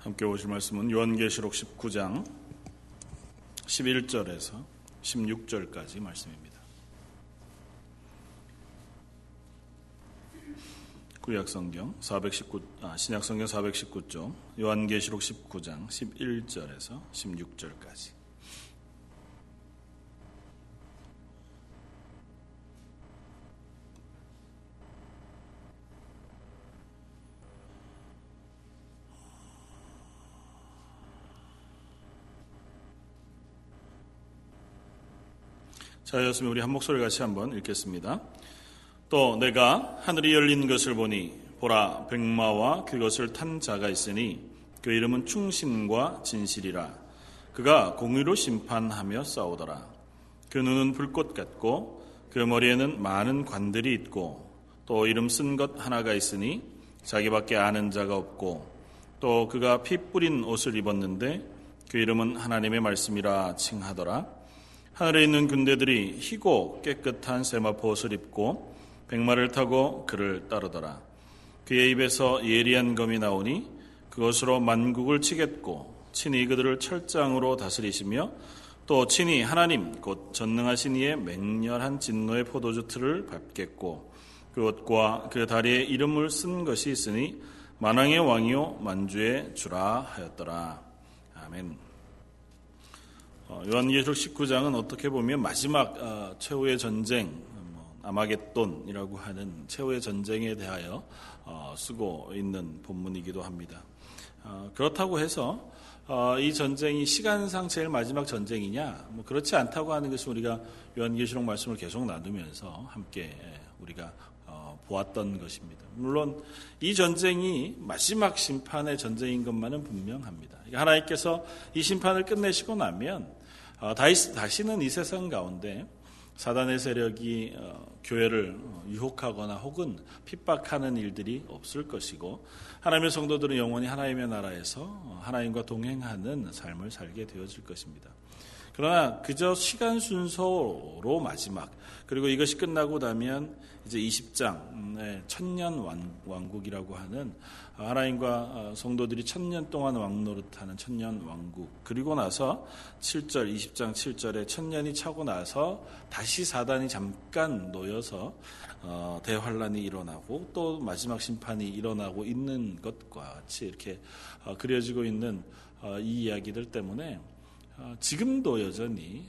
함께 오실 말씀은 요한계시록 19장 11절에서 16절까지 말씀입니다. 구약성경 419 아, 신약성경 419쪽 요한계시록 19장 11절에서 16절까지 자, 였으면 우리 한 목소리 같이 한번 읽겠습니다. 또 내가 하늘이 열린 것을 보니 보라 백마와 그것을 탄 자가 있으니 그 이름은 충신과 진실이라. 그가 공의로 심판하며 싸우더라. 그 눈은 불꽃 같고 그 머리에는 많은 관들이 있고 또 이름 쓴 것 하나가 있으니 자기밖에 아는 자가 없고 또 그가 피 뿌린 옷을 입었는데 그 이름은 하나님의 말씀이라 칭하더라 하늘에 있는 군대들이 희고 깨끗한 세마포 옷을 입고 백마를 타고 그를 따르더라. 그의 입에서 예리한 검이 나오니 그것으로 만국을 치겠고 친히 그들을 철장으로 다스리시며 또 친히 하나님 곧 전능하신 이의 맹렬한 진노의 포도주 틀을 밟겠고 그 옷과 그 다리에 이름을 쓴 것이 있으니 만왕의 왕이요 만주의 주라 하였더라. 아멘. 어, 요한계시록 19장은 어떻게 보면 마지막 어, 최후의 전쟁, 뭐, 아마겟돈이라고 하는 최후의 전쟁에 대하여 어, 쓰고 있는 본문이기도 합니다. 그렇다고 해서 이 전쟁이 시간상 제일 마지막 전쟁이냐? 뭐 그렇지 않다고 하는 것을 우리가 요한계시록 말씀을 계속 나누면서 함께 우리가 보았던 것입니다. 물론 이 전쟁이 마지막 심판의 전쟁인 것만은 분명합니다. 하나님께서 이 심판을 끝내시고 나면 어, 다시 는 이 세상 가운데 사단의 세력이 어, 교회를 어, 유혹하거나 혹은 핍박하는 일들이 없을 것이고 하나님의 성도들은 영원히 하나님의 나라에서 하나님과 동행하는 삶을 살게 되어질 것입니다. 그러나 그저 시간 순서로 마지막 그리고 이것이 끝나고 나면 이제 20장 천년 왕국이라고 하는 하나님과 어, 성도들이 천년 동안 왕노릇하는 천년 왕국. 그리고 나서 7절 20장 7절에 천년이 차고 나서 다시 사단이 잠깐 놓여서 어, 대환란이 일어나고 또 마지막 심판이 일어나고 있는 것과 같이 이렇게 어, 그려지고 있는 이 이야기들 때문에 지금도 여전히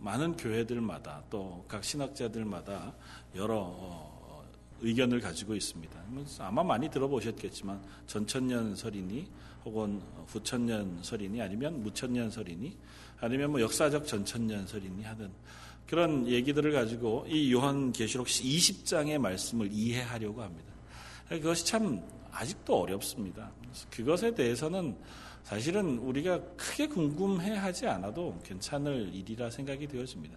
많은 교회들마다 또 각 신학자들마다 여러 의견을 가지고 있습니다. 뭐 아마 많이 들어보셨겠지만 전천년 설이니 혹은 후천년 설이니 아니면 무천년 설이니 아니면 뭐 역사적 전천년 설이니 하든 그런 얘기들을 가지고 이 요한 계시록 20장의 말씀을 이해하려고 합니다. 그것이 참 아직도 어렵습니다. 그것에 대해서는 사실은 우리가 크게 궁금해 하지 않아도 괜찮을 일이라 생각이 되어집니다.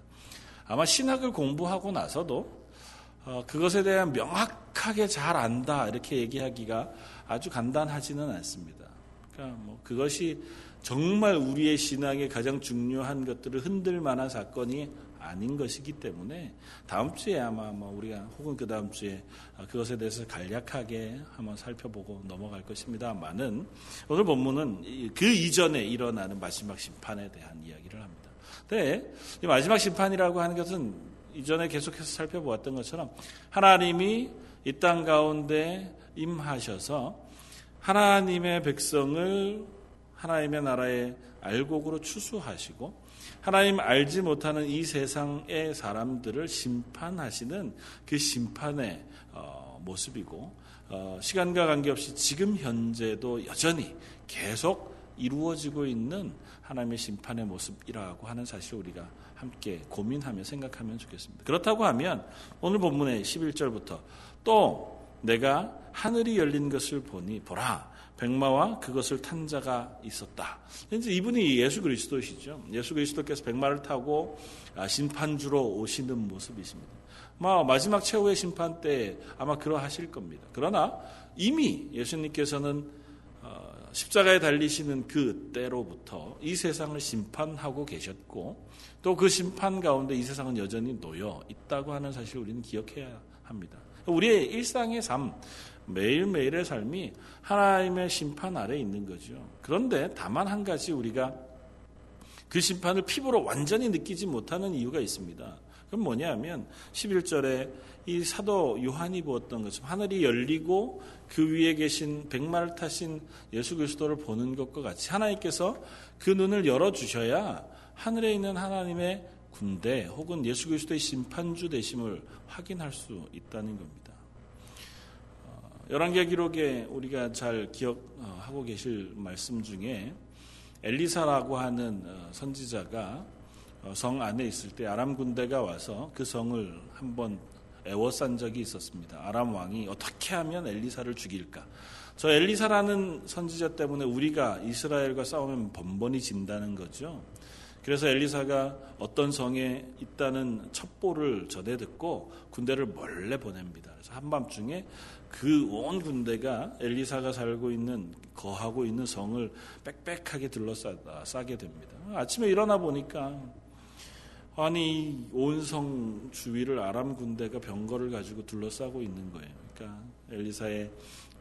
아마 신학을 공부하고 나서도 어, 그것에 대한 명확하게 잘 안다 이렇게 얘기하기가 아주 간단하지는 않습니다. 그러니까 뭐 그것이 정말 우리의 신앙의 가장 중요한 것들을 흔들 만한 사건이 아닌 것이기 때문에 다음 주에 아마 뭐 우리가 혹은 그 다음 주에 그것에 대해서 간략하게 한번 살펴보고 넘어갈 것입니다만은 오늘 본문은 그 이전에 일어나는 마지막 심판에 대한 이야기를 합니다. 근데 이 마지막 심판이라고 하는 것은 이전에 계속해서 살펴보았던 것처럼 하나님이 이 땅 가운데 임하셔서 하나님의 백성을 하나님의 나라의 알곡으로 추수하시고 하나님 알지 못하는 이 세상의 사람들을 심판하시는 그 심판의 어, 모습이고 어, 시간과 관계없이 지금 현재도 여전히 계속 이루어지고 있는 하나님의 심판의 모습이라고 하는 사실을 우리가 함께 고민하며 생각하면 좋겠습니다. 그렇다고 하면 오늘 본문의 11절부터 또 내가 하늘이 열린 것을 보니 보라 백마와 그것을 탄 자가 있었다. 이제 이분이 예수 그리스도시죠. 예수 그리스도께서 백마를 타고 아, 심판주로 오시는 모습이십니다. 마지막 최후의 심판 때 아마 그러하실 겁니다. 그러나 이미 예수님께서는 어, 십자가에 달리시는 그 때로부터 이 세상을 심판하고 계셨고 또 그 심판 가운데 이 세상은 여전히 놓여 있다고 하는 사실을 우리는 기억해야 합니다. 우리의 일상의 삶, 매일매일의 삶이 하나님의 심판 아래 있는 거죠. 그런데 다만 한 가지 우리가 그 심판을 피부로 완전히 느끼지 못하는 이유가 있습니다. 그럼 뭐냐 하면 11절에 이 사도 요한이 보았던 것처럼 하늘이 열리고 그 위에 계신 백마를 타신 예수 그리스도를 보는 것과 같이 하나님께서 그 눈을 열어 주셔야 하늘에 있는 하나님의 군대 혹은 예수 그리스도의 심판주 되심을 확인할 수 있다는 겁니다. 어, 열왕기 기록에 우리가 잘 기억하고 계실 말씀 중에 엘리사라고 하는 어, 선지자가 어, 성 안에 있을 때 아람 군대가 와서 그 성을 한번 애워싼 적이 있었습니다. 아람 왕이 어떻게 하면 엘리사를 죽일까? 저 엘리사라는 선지자 때문에 우리가 이스라엘과 싸우면 번번이 진다는 거죠. 그래서 엘리사가 어떤 성에 있다는 첩보를 전해 듣고 군대를 몰래 보냅니다. 그래서 한밤중에 그 온 군대가 엘리사가 살고 있는 거하고 있는 성을 빽빽하게 둘러싸게 됩니다. 아침에 일어나 보니까 아니 온성 주위를 아람 군대가 병거를 가지고 둘러싸고 있는 거예요. 그러니까 엘리사의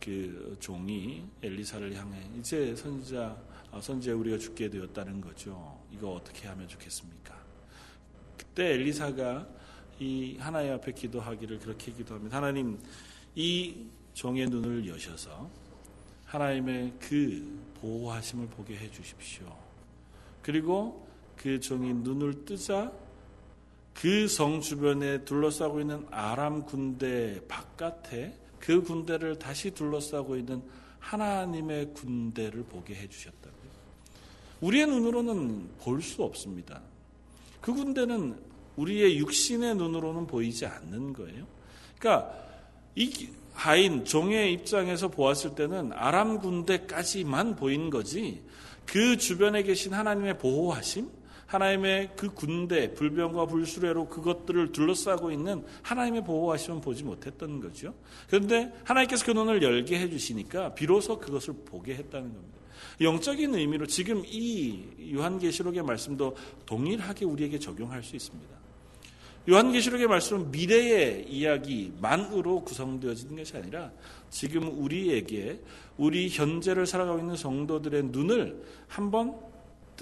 그 종이 엘리사를 향해 이제 선지자 아, 선지자 우리가 죽게 되었다는 거죠. 이거 어떻게 하면 좋겠습니까? 그때 엘리사가 이 하나님 앞에 기도하기를 그렇게 기도합니다. 하나님 이 종의 눈을 여셔서 하나님의 그 보호하심을 보게 해 주십시오. 그리고 그 종이 눈을 뜨자 그 성 주변에 둘러싸고 있는 아람 군대 바깥에 그 군대를 다시 둘러싸고 있는 하나님의 군대를 보게 해 주셨다고요. 우리의 눈으로는 볼 수 없습니다. 그 군대는 우리의 육신의 눈으로는 보이지 않는 거예요. 그러니까 이 하인 종의 입장에서 보았을 때는 아람 군대까지만 보인 거지 그 주변에 계신 하나님의 보호하심, 하나님의 그 군대, 불병과 불수레로 그것들을 둘러싸고 있는 하나님의 보호하심은 보지 못했던 거죠. 그런데 하나님께서 그 눈을 열게 해주시니까 비로소 그것을 보게 했다는 겁니다. 영적인 의미로 지금 이 요한계시록의 말씀도 동일하게 우리에게 적용할 수 있습니다. 요한계시록의 말씀은 미래의 이야기만으로 구성되어지는 것이 아니라 지금 우리에게 우리 현재를 살아가고 있는 성도들의 눈을 한번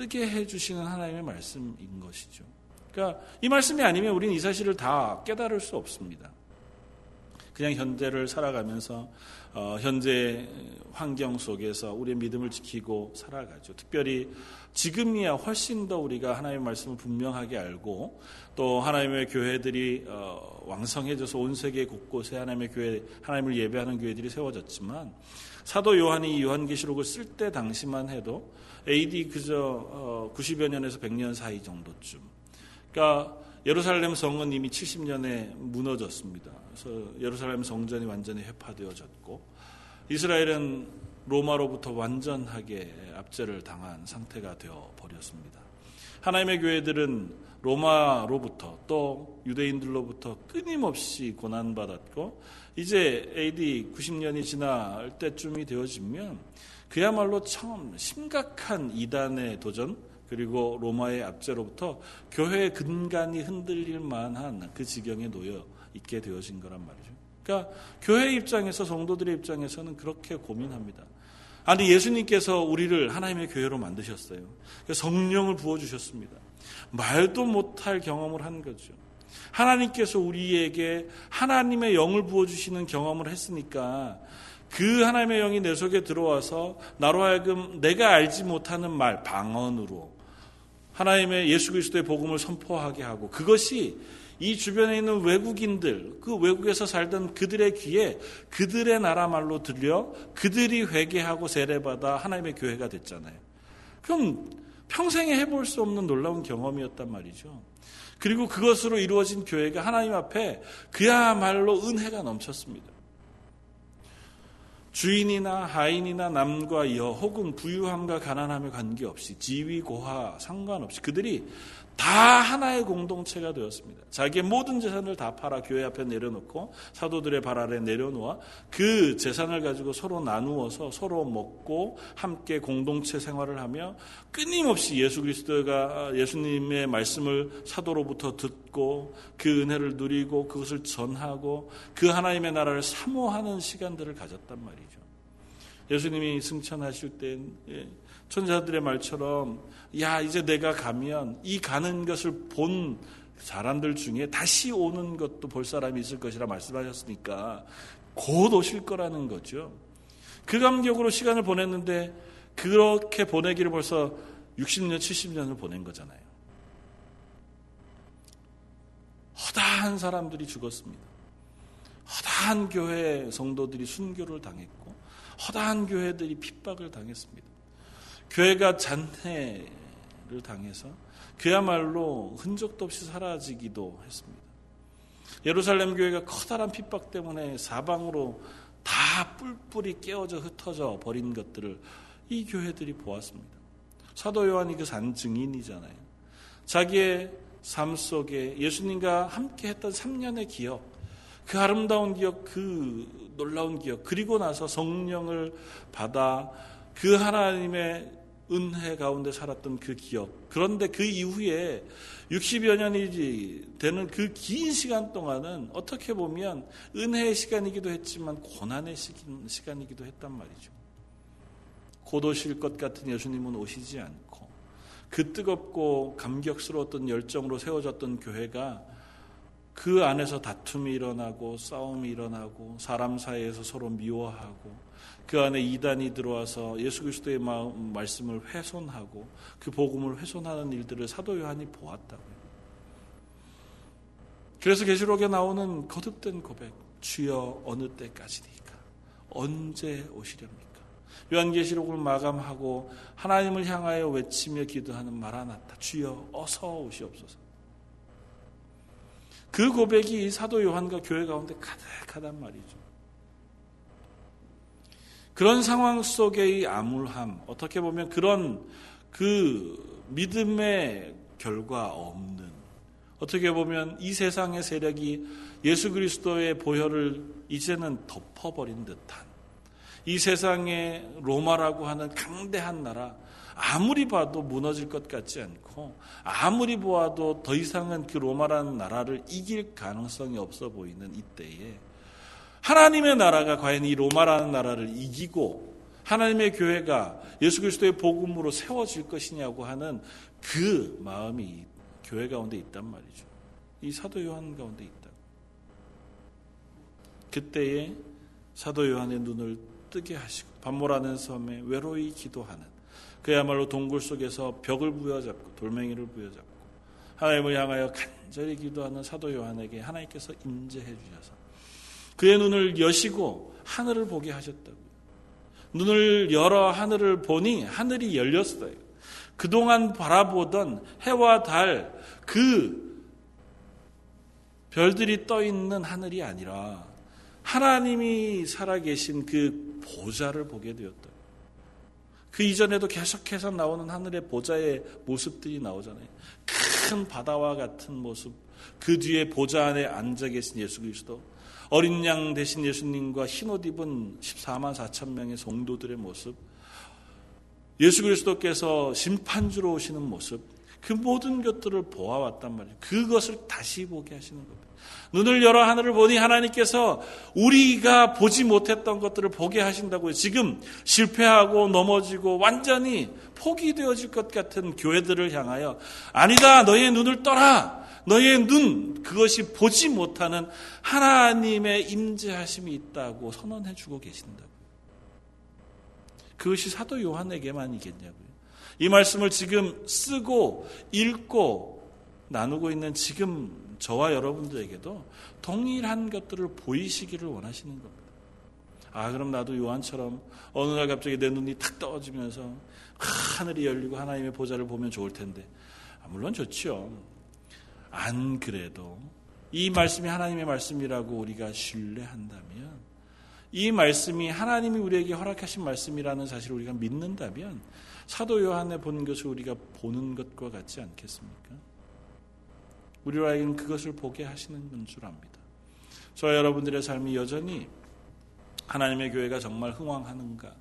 뜨게 해주시는 하나님의 말씀인 것이죠. 그러니까 이 말씀이 아니면 우리는 이 사실을 다 깨달을 수 없습니다. 그냥 현재를 살아가면서 어, 현재 환경 속에서 우리의 믿음을 지키고 살아가죠. 특별히 지금이야 훨씬 더 우리가 하나님의 말씀을 분명하게 알고 또 하나님의 교회들이 어, 왕성해져서 온 세계 곳곳에 하나님의 교회, 하나님을 예배하는 교회들이 세워졌지만 사도 요한이 요한계시록을 쓸 때 당시만 해도 AD 그저 90여 어, 년에서 100년 사이 정도쯤. 그러니까 예루살렘 성은 이미 70년에 무너졌습니다. 그래서 예루살렘 성전이 완전히 회파되어졌고 이스라엘은 로마로부터 완전하게 압제를 당한 상태가 되어 버렸습니다. 하나님의 교회들은 로마로부터 또 유대인들로부터 끊임없이 고난받았고 이제 AD 90년이 지날 때쯤이 되어지면 그야말로 처음 심각한 이단의 도전 그리고 로마의 압제로부터 교회의 근간이 흔들릴 만한 그 지경에 놓여 있게 되어진 거란 말이죠. 그러니까 교회 입장에서 성도들의 입장에서는 그렇게 고민합니다. 아니 예수님께서 우리를 하나님의 교회로 만드셨어요. 성령을 부어 주셨습니다. 말도 못할 경험을 한 거죠. 하나님께서 우리에게 하나님의 영을 부어 주시는 경험을 했으니까 그 하나님의 영이 내 속에 들어와서 나로 하여금 내가 알지 못하는 말 방언으로 하나님의 예수 그리스도의 복음을 선포하게 하고 그것이 이 주변에 있는 외국인들, 그 외국에서 살던 그들의 귀에 그들의 나라 말로 들려 그들이 회개하고 세례받아 하나님의 교회가 됐잖아요. 그럼 평생에 해볼 수 없는 놀라운 경험이었단 말이죠. 그리고 그것으로 이루어진 교회가 하나님 앞에 그야말로 은혜가 넘쳤습니다. 주인이나 하인이나 남과 여 혹은 부유함과 가난함에 관계없이 지위 고하 상관없이 그들이 다 하나의 공동체가 되었습니다. 자기의 모든 재산을 다 팔아 교회 앞에 내려놓고 사도들의 발 아래 내려놓아 그 재산을 가지고 서로 나누어서 서로 먹고 함께 공동체 생활을 하며 끊임없이 예수 그리스도가 예수님의 말씀을 사도로부터 듣고 그 은혜를 누리고 그것을 전하고 그 하나님의 나라를 사모하는 시간들을 가졌단 말이죠. 예수님이 승천하실 때 예, 천사들의 말처럼 야 이제 내가 가면 이 가는 것을 본 사람들 중에 다시 오는 것도 볼 사람이 있을 것이라 말씀하셨으니까 곧 오실 거라는 거죠. 그 감격으로 시간을 보냈는데 그렇게 보내기를 벌써 60년, 70년을 보낸 거잖아요. 허다한 사람들이 죽었습니다. 허다한 교회 성도들이 순교를 당했고 허다한 교회들이 핍박을 당했습니다. 교회가 잔해를 당해서 그야말로 흔적도 없이 사라지기도 했습니다. 예루살렘 교회가 커다란 핍박 때문에 사방으로 다 뿔뿔이 깨어져 흩어져 버린 것들을 이 교회들이 보았습니다. 사도 요한이 그 산 증인이잖아요. 자기의 삶 속에 예수님과 함께 했던 3년의 기억, 그 아름다운 기억, 그 놀라운 기억, 그리고 나서 성령을 받아 그 하나님의 은혜 가운데 살았던 그 기억. 그런데 그 이후에 60여 년이 되는 그 긴 시간 동안은 어떻게 보면 은혜의 시간이기도 했지만 고난의 시간이기도 했단 말이죠. 곧 오실 것 같은 예수님은 오시지 않고 그 뜨겁고 감격스러웠던 열정으로 세워졌던 교회가 그 안에서 다툼이 일어나고 싸움이 일어나고 사람 사이에서 서로 미워하고 그 안에 이단이 들어와서 예수 그리스도의 마음, 말씀을 훼손하고 그 복음을 훼손하는 일들을 사도 요한이 보았다고요. 그래서 계시록에 나오는 거듭된 고백, 주여 어느 때까지니까 언제 오시렵니까? 요한계시록을 마감하고 하나님을 향하여 외치며 기도하는 마라나타 주여 어서 오시옵소서. 그 고백이 사도 요한과 교회 가운데 가득하단 말이죠. 그런 상황 속의 암울함, 어떻게 보면 그런 그 믿음의 결과 없는, 어떻게 보면 이 세상의 세력이 예수 그리스도의 보혈을 이제는 덮어버린 듯한, 이 세상의 로마라고 하는 강대한 나라, 아무리 봐도 무너질 것 같지 않고, 아무리 보아도 더 이상은 그 로마라는 나라를 이길 가능성이 없어 보이는 이때에, 하나님의 나라가 과연 이 로마라는 나라를 이기고 하나님의 교회가 예수 그리스도의 복음으로 세워질 것이냐고 하는 그 마음이 교회 가운데 있단 말이죠. 이 사도 요한 가운데 있다. 그때에 사도 요한의 눈을 뜨게 하시고 반모라는 섬에 외로이 기도하는 그야말로 동굴 속에서 벽을 부여잡고 돌멩이를 부여잡고 하나님을 향하여 간절히 기도하는 사도 요한에게 하나님께서 임재해 주셔서 그의 눈을 여시고 하늘을 보게 하셨다고요. 눈을 열어 하늘을 보니 하늘이 열렸어요. 그동안 바라보던 해와 달, 그 별들이 떠 있는 하늘이 아니라 하나님이 살아계신 그 보좌를 보게 되었다. 그 이전에도 계속해서 나오는 하늘의 보좌의 모습들이 나오잖아요. 큰 바다와 같은 모습, 그 뒤에 보좌 안에 앉아 계신 예수 그리스도, 어린 양 대신 예수님과 흰옷 입은 14만 4천 명의 성도들의 모습, 예수 그리스도께서 심판주로 오시는 모습, 그 모든 것들을 보아왔단 말이에요. 그것을 다시 보게 하시는 겁니다. 눈을 열어 하늘을 보니 하나님께서 우리가 보지 못했던 것들을 보게 하신다고요. 지금 실패하고 넘어지고 완전히 포기되어질 것 같은 교회들을 향하여 아니다, 너의 눈을 떠라. 너의 눈 그것이 보지 못하는 하나님의 임재하심이 있다고 선언해 주고 계신다고. 그것이 사도 요한에게만 이겠냐고요. 이 말씀을 지금 쓰고 읽고 나누고 있는 지금 저와 여러분들에게도 동일한 것들을 보이시기를 원하시는 겁니다. 아, 그럼 나도 요한처럼 어느 날 갑자기 내 눈이 탁 떠지면서 하늘이 열리고 하나님의 보좌를 보면 좋을 텐데. 아, 물론 좋죠. 안 그래도 이 말씀이 하나님의 말씀이라고 우리가 신뢰한다면 이 말씀이 하나님이 우리에게 허락하신 말씀이라는 사실을 우리가 믿는다면 사도 요한에 본 것을 우리가 보는 것과 같지 않겠습니까? 우리라에게는 그것을 보게 하시는 줄 압니다. 저와 여러분들의 삶이 여전히 하나님의 교회가 정말 흥왕하는가?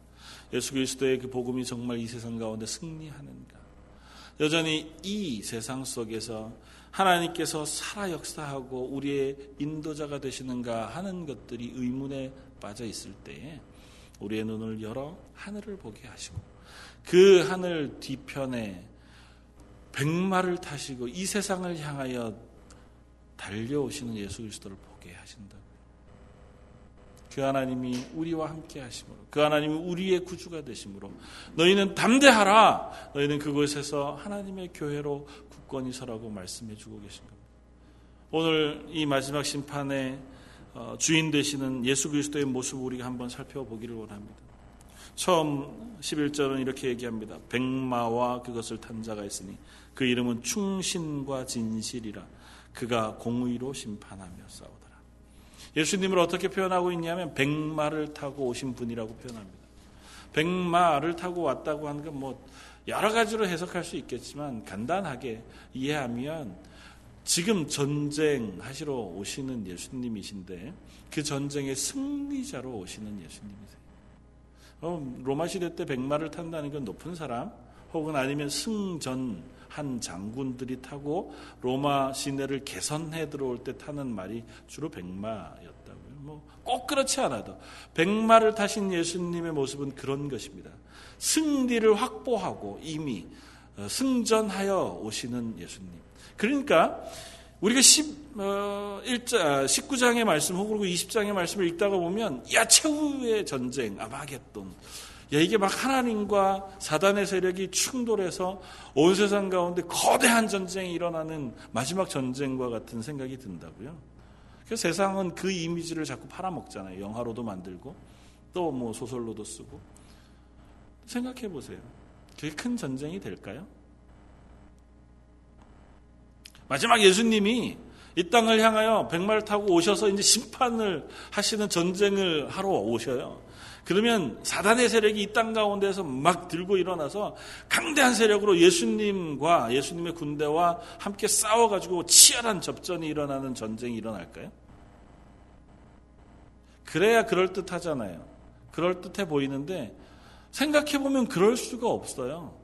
예수 그리스도의 그 복음이 정말 이 세상 가운데 승리하는가? 여전히 이 세상 속에서 하나님께서 살아 역사하고 우리의 인도자가 되시는가 하는 것들이 의문에 빠져 있을 때에 우리의 눈을 열어 하늘을 보게 하시고 그 하늘 뒤편에 백마를 타시고 이 세상을 향하여 달려오시는 예수 그리스도를 보게 하신다. 그 하나님이 우리와 함께 하심으로 그 하나님이 우리의 구주가 되심으로 너희는 담대하라 너희는 그곳에서 하나님의 교회로 굳건히 서라고 말씀해 주고 계신 겁니다. 오늘 이 마지막 심판의 어, 주인 되시는 예수 그리스도의 모습을 우리가 한번 살펴보기를 원합니다. 처음 11절은 이렇게 얘기합니다. 백마와 그것을 탄 자가 있으니 그 이름은 충신과 진실이라 그가 공의로 심판하며 싸우더라. 예수님을 어떻게 표현하고 있냐면 백마를 타고 오신 분이라고 표현합니다. 백마를 타고 왔다고 하는 건뭐 여러 가지로 해석할 수 있겠지만 간단하게 이해하면 지금 전쟁하시러 오시는 예수님이신데 그 전쟁의 승리자로 오시는 예수님이세요. 어, 로마 시대 때 백마를 탄다는 건 높은 사람 혹은 아니면 승전한 장군들이 타고 로마 시내를 개선해 들어올 때 타는 말이 주로 백마였다고요. 뭐 꼭 그렇지 않아도 백마를 타신 예수님의 모습은 그런 것입니다. 승리를 확보하고 이미 어, 승전하여 오시는 예수님. 그러니까 우리가 10, 어, 1자, 19장의 말씀 혹은 20장의 말씀을 읽다가 보면 야 최후의 전쟁 아마겟돈 야 이게 막 하나님과 사단의 세력이 충돌해서 온 세상 가운데 거대한 전쟁이 일어나는 마지막 전쟁과 같은 생각이 든다고요. 그래서 세상은 그 이미지를 자꾸 팔아먹잖아요. 영화로도 만들고 또 뭐 소설로도 쓰고 생각해 보세요. 그게 큰 전쟁이 될까요? 마지막 예수님이 이 땅을 향하여 백마를 타고 오셔서 이제 심판을 하시는 전쟁을 하러 오셔요. 그러면 사단의 세력이 이 땅 가운데서 막 들고 일어나서 강대한 세력으로 예수님과 예수님의 군대와 함께 싸워가지고 치열한 접전이 일어나는 전쟁이 일어날까요? 그래야 그럴듯 하잖아요. 그럴듯해 보이는데 생각해보면 그럴 수가 없어요.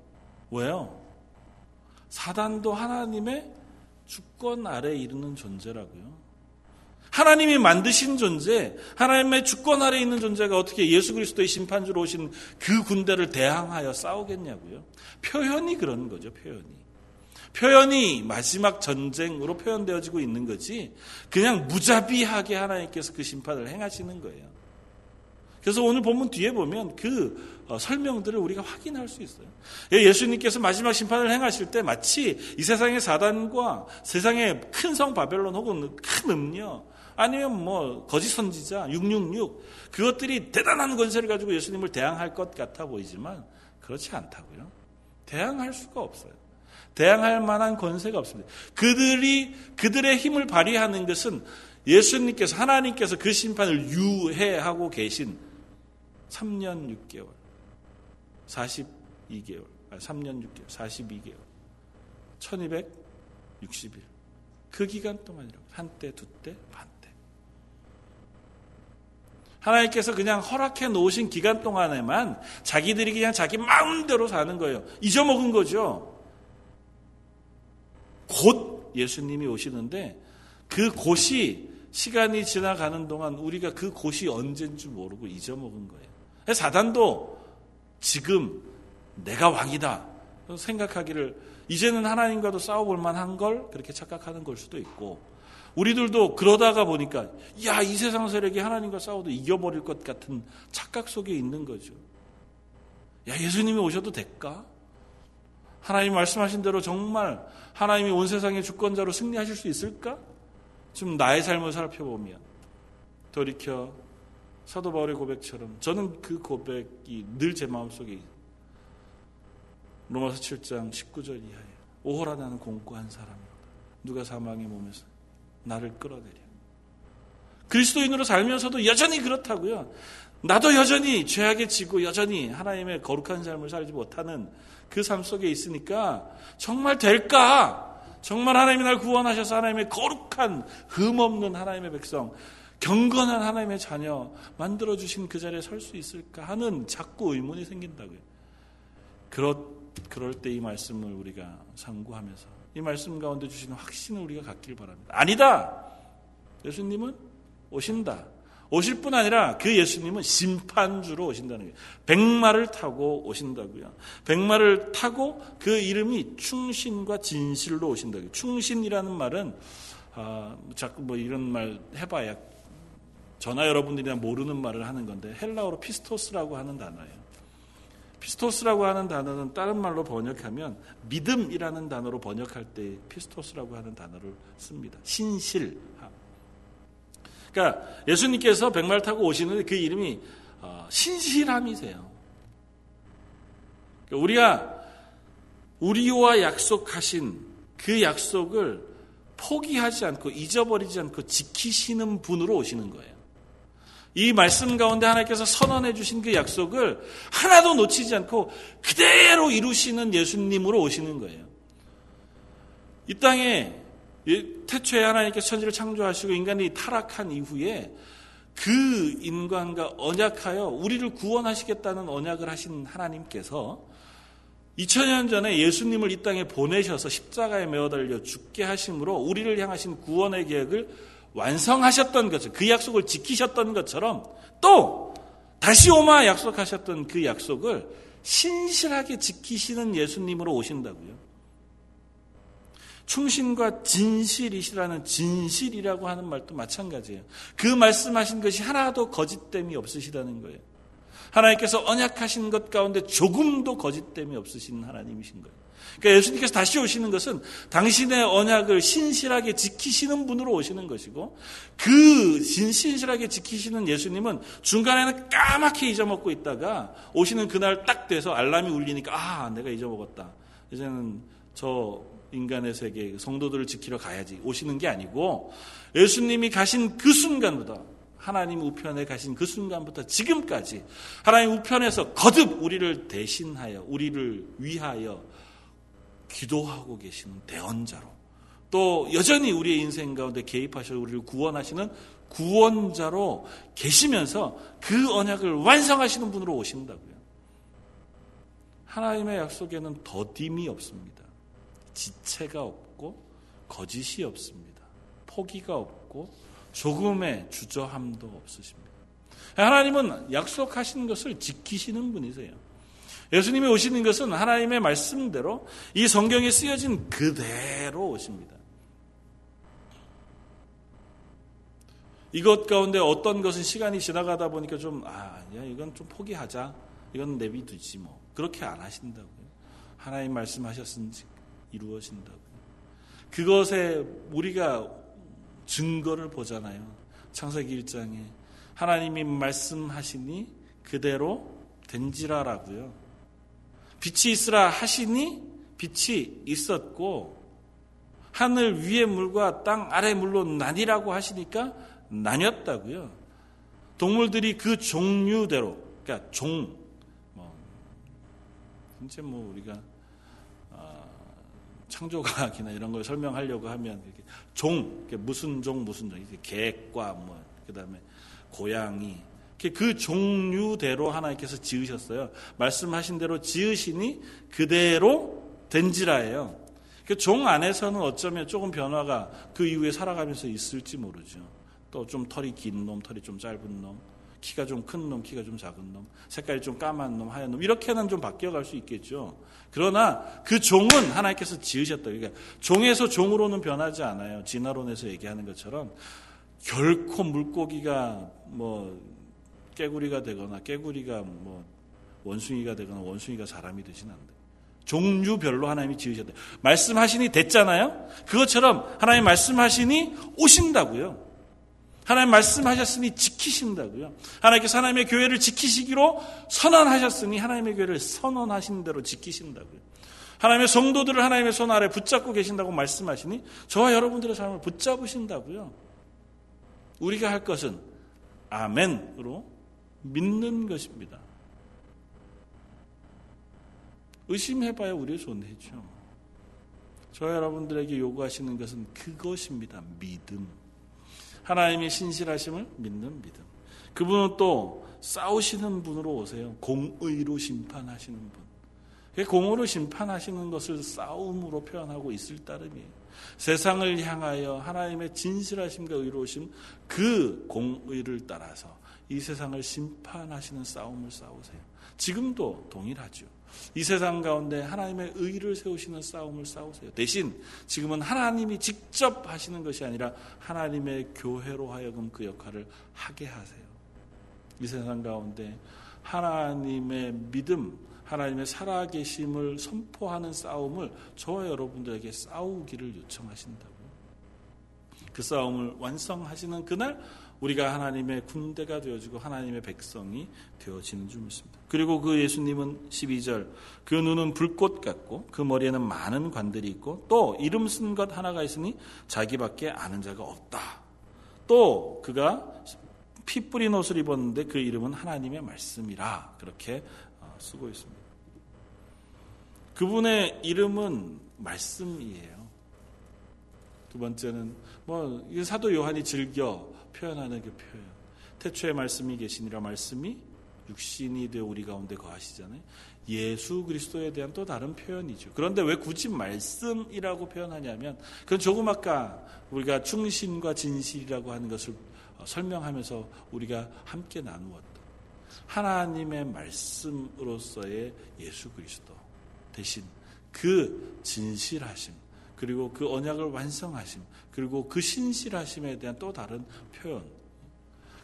왜요? 사단도 하나님의 주권 아래에 이르는 존재라고요. 하나님이 만드신 존재, 하나님의 주권 아래에 있는 존재가 어떻게 예수 그리스도의 심판주로 오신 그 군대를 대항하여 싸우겠냐고요. 표현이 그런 거죠, 표현이. 표현이 마지막 전쟁으로 표현되어지고 있는 거지, 그냥 무자비하게 하나님께서 그 심판을 행하시는 거예요. 그래서 오늘 본문 뒤에 보면 그 어, 설명들을 우리가 확인할 수 있어요. 예, 예수님께서 마지막 심판을 행하실 때 마치 이 세상의 사단과 세상의 큰 성 바벨론 혹은 큰 음녀 아니면 뭐 거짓 선지자 666 그것들이 대단한 권세를 가지고 예수님을 대항할 것 같아 보이지만 그렇지 않다고요. 대항할 수가 없어요. 대항할 만한 권세가 없습니다. 그들이 그들의 힘을 발휘하는 것은 예수님께서 하나님께서 그 심판을 유해하고 계신 3년 6개월 42개월, 3년 6개월, 42개월, 1260일. 그 기간 동안이라고. 한때, 두때, 반때. 하나님께서 그냥 허락해 놓으신 기간 동안에만 자기들이 그냥 자기 마음대로 사는 거예요. 잊어먹은 거죠. 곧 예수님이 오시는데 그 곳이 시간이 지나가는 동안 우리가 그 곳이 줄 모르고 잊어먹은 거예요. 사단도 지금 내가 왕이다 생각하기를 이제는 하나님과도 싸워볼 만한 걸 그렇게 착각하는 걸 수도 있고 우리들도 그러다가 보니까 야 이 세상 세력이 하나님과 싸워도 이겨버릴 것 같은 착각 속에 있는 거죠. 야 예수님이 오셔도 될까? 하나님 말씀하신 대로 정말 하나님이 온 세상의 주권자로 승리하실 수 있을까? 좀 나의 삶을 살펴보면 돌이켜 사도 바울의 고백처럼 저는 그 고백이 늘 제 마음속에 로마서 7장 19절 이하에 오호라 나는 공고한 사람이로다. 누가 사망의 몸에서 나를 끌어내려. 그리스도인으로 살면서도 여전히 그렇다고요. 나도 여전히 죄악에 지고 여전히 하나님의 거룩한 삶을 살지 못하는 그 삶 속에 있으니까 정말 될까? 정말 하나님이 날 구원하셔서 하나님의 거룩한 흠 없는 하나님의 백성 경건한 하나님의 자녀 만들어 주신 그 자리에 설 수 있을까 하는 자꾸 의문이 생긴다고요. 그럴 때 이 말씀을 우리가 상고하면서 이 말씀 가운데 주시는 확신을 우리가 갖길 바랍니다. 아니다. 예수님은 오신다. 오실 뿐 아니라 그 예수님은 심판주로 오신다는 거예요. 백마를 타고 오신다고요. 백마를 타고 그 이름이 충신과 진실로 오신다고요. 충신이라는 말은 아, 자꾸 뭐 이런 말 해봐야 저나 여러분들이나 모르는 말을 하는 건데 헬라어로 πιστός라고 하는 단어예요. πιστός라고 하는 단어는 다른 말로 번역하면 믿음이라는 단어로 번역할 때 πιστός라고 하는 단어를 씁니다. 신실. 그러니까 예수님께서 백말 타고 오시는데 그 이름이 어, 신실함이세요. 그러니까 우리가 우리와 약속하신 그 약속을 포기하지 않고 잊어버리지 않고 지키시는 분으로 오시는 거예요. 이 말씀 가운데 하나님께서 선언해 주신 그 약속을 하나도 놓치지 않고 그대로 이루시는 예수님으로 오시는 거예요. 이 땅에 태초에 하나님께서 천지를 창조하시고 인간이 타락한 이후에 그 인간과 언약하여 우리를 구원하시겠다는 언약을 하신 하나님께서 2000년 전에 예수님을 이 땅에 보내셔서 십자가에 매어 달려 죽게 하심으로 우리를 향하신 구원의 계획을 완성하셨던 것을 그 약속을 지키셨던 것처럼 또 다시 오마 약속하셨던 그 약속을 신실하게 지키시는 예수님으로 오신다고요. 충신과 진실이시라는 진실이라고 하는 말도 마찬가지예요. 그 말씀하신 것이 하나도 거짓됨이 없으시다는 거예요. 하나님께서 언약하신 것 가운데 조금도 거짓됨이 없으신 하나님이신 거예요. 그러니까 예수님께서 다시 오시는 것은 당신의 언약을 신실하게 지키시는 분으로 오시는 것이고 그 신실하게 지키시는 예수님은 중간에는 까맣게 잊어먹고 있다가 오시는 그날 딱 돼서 알람이 울리니까 아 내가 잊어먹었다. 이제는 저 인간의 세계 성도들을 지키러 가야지 오시는 게 아니고 예수님이 가신 그 순간부터 하나님 우편에 가신 그 순간부터 지금까지 하나님 우편에서 거듭 우리를 대신하여 우리를 위하여 기도하고 계시는 대언자로 또 여전히 우리의 인생 가운데 개입하셔 우리를 구원하시는 구원자로 계시면서 그 언약을 완성하시는 분으로 오신다고요. 하나님의 약속에는 더딤이 없습니다. 지체가 없고 거짓이 없습니다. 포기가 없고 조금의 주저함도 없으십니다. 하나님은 약속하신 것을 지키시는 분이세요. 예수님이 오시는 것은 하나님의 말씀대로 이 성경에 쓰여진 그대로 오십니다. 이것 가운데 어떤 것은 시간이 지나가다 보니까 좀, 아, 야, 이건 좀 포기하자. 이건 내비두지 뭐. 그렇게 안 하신다고요. 하나님 말씀하셨으니 이루어진다고요. 그것에 우리가 증거를 보잖아요. 창세기 1장에. 하나님이 말씀하시니 그대로 된지라라고요. 빛이 있으라 하시니 빛이 있었고 하늘 위의 물과 땅 아래 물로 나뉘라고 하시니까 나뉘었다고요. 동물들이 그 종류대로 그러니까 종 뭐, 이제 뭐 우리가 아, 창조과학이나 이런 걸 설명하려고 하면 이렇게 종 무슨 종 무슨 종 이게 개과 뭐 그다음에 고양이 그 종류대로 하나님께서 지으셨어요. 말씀하신 대로 지으시니 그대로 된지라예요. 그종 안에서는 어쩌면 조금 변화가 그 이후에 살아가면서 있을지 모르죠. 또 좀 털이 긴 놈, 털이 좀 짧은 놈, 키가 좀 큰 놈, 키가 좀 작은 놈, 색깔이 좀 까만 놈, 하얀 놈, 이렇게는 좀 바뀌어갈 수 있겠죠. 그러나 그 종은 하나님께서 지으셨다. 그러니까 종에서 종으로는 변하지 않아요. 진화론에서 얘기하는 것처럼 결코 물고기가 뭐 깨구리가 되거나 깨구리가 뭐 원숭이가 되거나 원숭이가 사람이 되지는 않는다. 종류별로 하나님이 지으셨다. 말씀하시니 됐잖아요. 그것처럼 하나님 말씀하시니 오신다고요. 하나님 말씀하셨으니 지키신다고요. 하나님께서 하나님의 교회를 지키시기로 선언하셨으니 하나님의 교회를 선언하신 대로 지키신다고요. 하나님의 성도들을 하나님의 손 아래 붙잡고 계신다고 말씀하시니 저와 여러분들의 삶을 붙잡으신다고요. 우리가 할 것은 아멘으로 믿는 것입니다. 의심해봐야 우리의 손해죠. 저 여러분들에게 요구하시는 것은 그것입니다. 믿음. 하나님의 신실하심을 믿는 믿음. 그분은 또 싸우시는 분으로 오세요. 공의로 심판하시는 분. 공으로 심판하시는 것을 싸움으로 표현하고 있을 따름이에요. 세상을 향하여 하나님의 진실하심과 의로우심 그 공의를 따라서 이 세상을 심판하시는 싸움을 싸우세요. 지금도 동일하죠. 이 세상 가운데 하나님의 의를 세우시는 싸움을 싸우세요. 대신 지금은 하나님이 직접 하시는 것이 아니라 하나님의 교회로 하여금 그 역할을 하게 하세요. 이 세상 가운데 하나님의 믿음, 하나님의 살아계심을 선포하는 싸움을 저와 여러분들에게 싸우기를 요청하신다고. 그 싸움을 완성하시는 그날 우리가 하나님의 군대가 되어지고 하나님의 백성이 되어지는 줄 믿습니다. 그리고 그 예수님은 12절 그 눈은 불꽃 같고 그 머리에는 많은 관들이 있고 또 이름 쓴 것 하나가 있으니 자기밖에 아는 자가 없다. 또 그가 피 뿌린 옷을 입었는데 그 이름은 하나님의 말씀이라 그렇게 어, 쓰고 있습니다. 그분의 이름은 말씀이에요. 두 번째는 뭐 사도 요한이 즐겨 표현하는 그 표현. 태초에 말씀이 계시니라 말씀이 육신이 되어 우리 가운데 거하시잖아요. 예수 그리스도에 대한 또 다른 표현이죠. 그런데 왜 굳이 말씀이라고 표현하냐면 그건 조금 아까 우리가 충신과 진실이라고 하는 것을 설명하면서 우리가 함께 나누었던 하나님의 말씀으로서의 예수 그리스도 대신 그 진실하심 그리고 그 언약을 완성하심 그리고 그 신실하심에 대한 또 다른 표현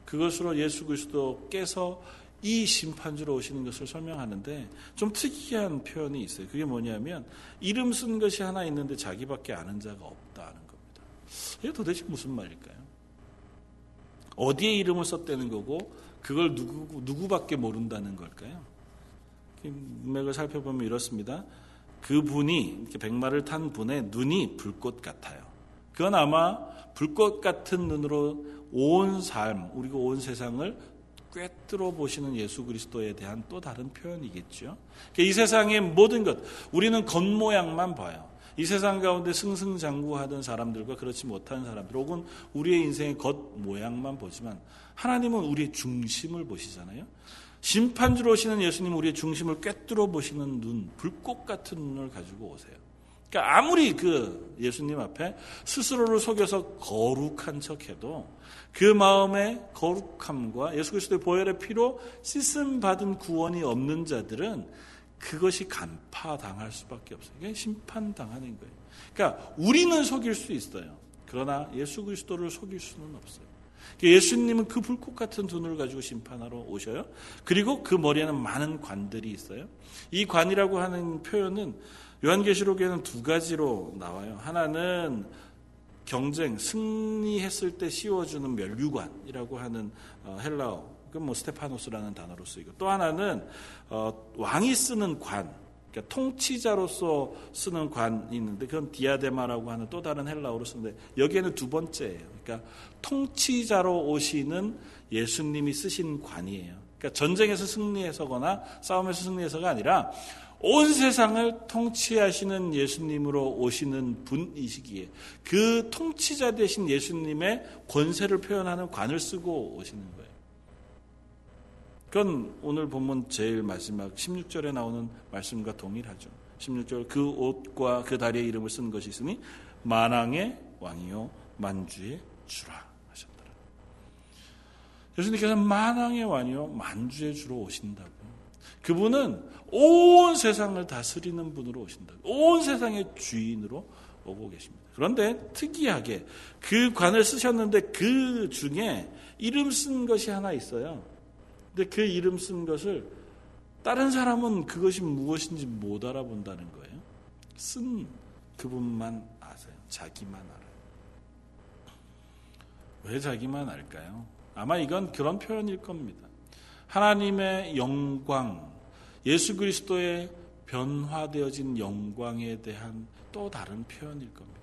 그것으로 예수 그리스도께서 이 심판주로 오시는 것을 설명하는데 좀 특이한 표현이 있어요. 그게 뭐냐면 이름 쓴 것이 하나 있는데 자기밖에 아는 자가 없다는 겁니다. 이게 도대체 무슨 말일까요? 어디에 이름을 썼다는 거고 그걸 누구 누구밖에 모른다는 걸까요? 문맥을 살펴보면 이렇습니다. 그 분이 이렇게 백마를 탄 분의 눈이 불꽃 같아요. 그건 아마 불꽃 같은 눈으로 온 삶, 우리가 온 세상을 꿰뚫어 보시는 예수 그리스도에 대한 또 다른 표현이겠죠. 그러니까 이 세상의 모든 것, 우리는 겉모양만 봐요. 이 세상 가운데 승승장구하던 사람들과 그렇지 못한 사람들, 혹은 우리의 인생의 겉모양만 보지만 하나님은 우리의 중심을 보시잖아요. 심판주로 오시는 예수님 우리의 중심을 꿰뚫어 보시는 눈, 불꽃 같은 눈을 가지고 오세요. 그러니까 아무리 그 예수님 앞에 스스로를 속여서 거룩한 척해도 그 마음의 거룩함과 예수 그리스도의 보혈의 피로 씻음 받은 구원이 없는 자들은 그것이 간파당할 수밖에 없어요. 그게 심판당하는 거예요. 그러니까 우리는 속일 수 있어요. 그러나 예수 그리스도를 속일 수는 없어요. 예수님은 그 불꽃 같은 눈을 가지고 심판하러 오셔요. 그리고 그 머리에는 많은 관들이 있어요. 이 관이라고 하는 표현은 요한계시록에는 두 가지로 나와요. 하나는 경쟁, 승리했을 때 씌워주는 멸류관이라고 하는 어, 헬라어, 그뭐 스테파노스라는 단어로 쓰이고 또 하나는 어, 왕이 쓰는 관, 그러니까 통치자로서 쓰는 관이 있는데 그건 디아데마라고 하는 또 다른 헬라어로 쓰는데 여기에는 두 번째예요. 그러니까 통치자로 오시는 예수님이 쓰신 관이에요. 그러니까 전쟁에서 승리해서거나 싸움에서 승리해서가 아니라 온 세상을 통치하시는 예수님으로 오시는 분이시기에 그 통치자 되신 예수님의 권세를 표현하는 관을 쓰고 오시는 거예요. 그건 오늘 본문 제일 마지막 16절에 나오는 말씀과 동일하죠. 16절 그 옷과 그 다리의 이름을 쓴 것이 있으니 만왕의 왕이요 만주의 주라 하셨더라. 예수님께서 만왕의 왕이요 만주의 주로 오신다고. 그분은 온 세상을 다스리는 분으로 오신다. 온 세상의 주인으로 오고 계십니다. 그런데 특이하게 그 관을 쓰셨는데 그 중에 이름 쓴 것이 하나 있어요. 근데 그 이름 쓴 것을 다른 사람은 그것이 무엇인지 못 알아본다는 거예요. 쓴 그분만 아세요. 자기만 알아요. 왜 자기만 알까요? 아마 이건 그런 표현일 겁니다. 하나님의 영광, 예수 그리스도의 변화되어진 영광에 대한 또 다른 표현일 겁니다.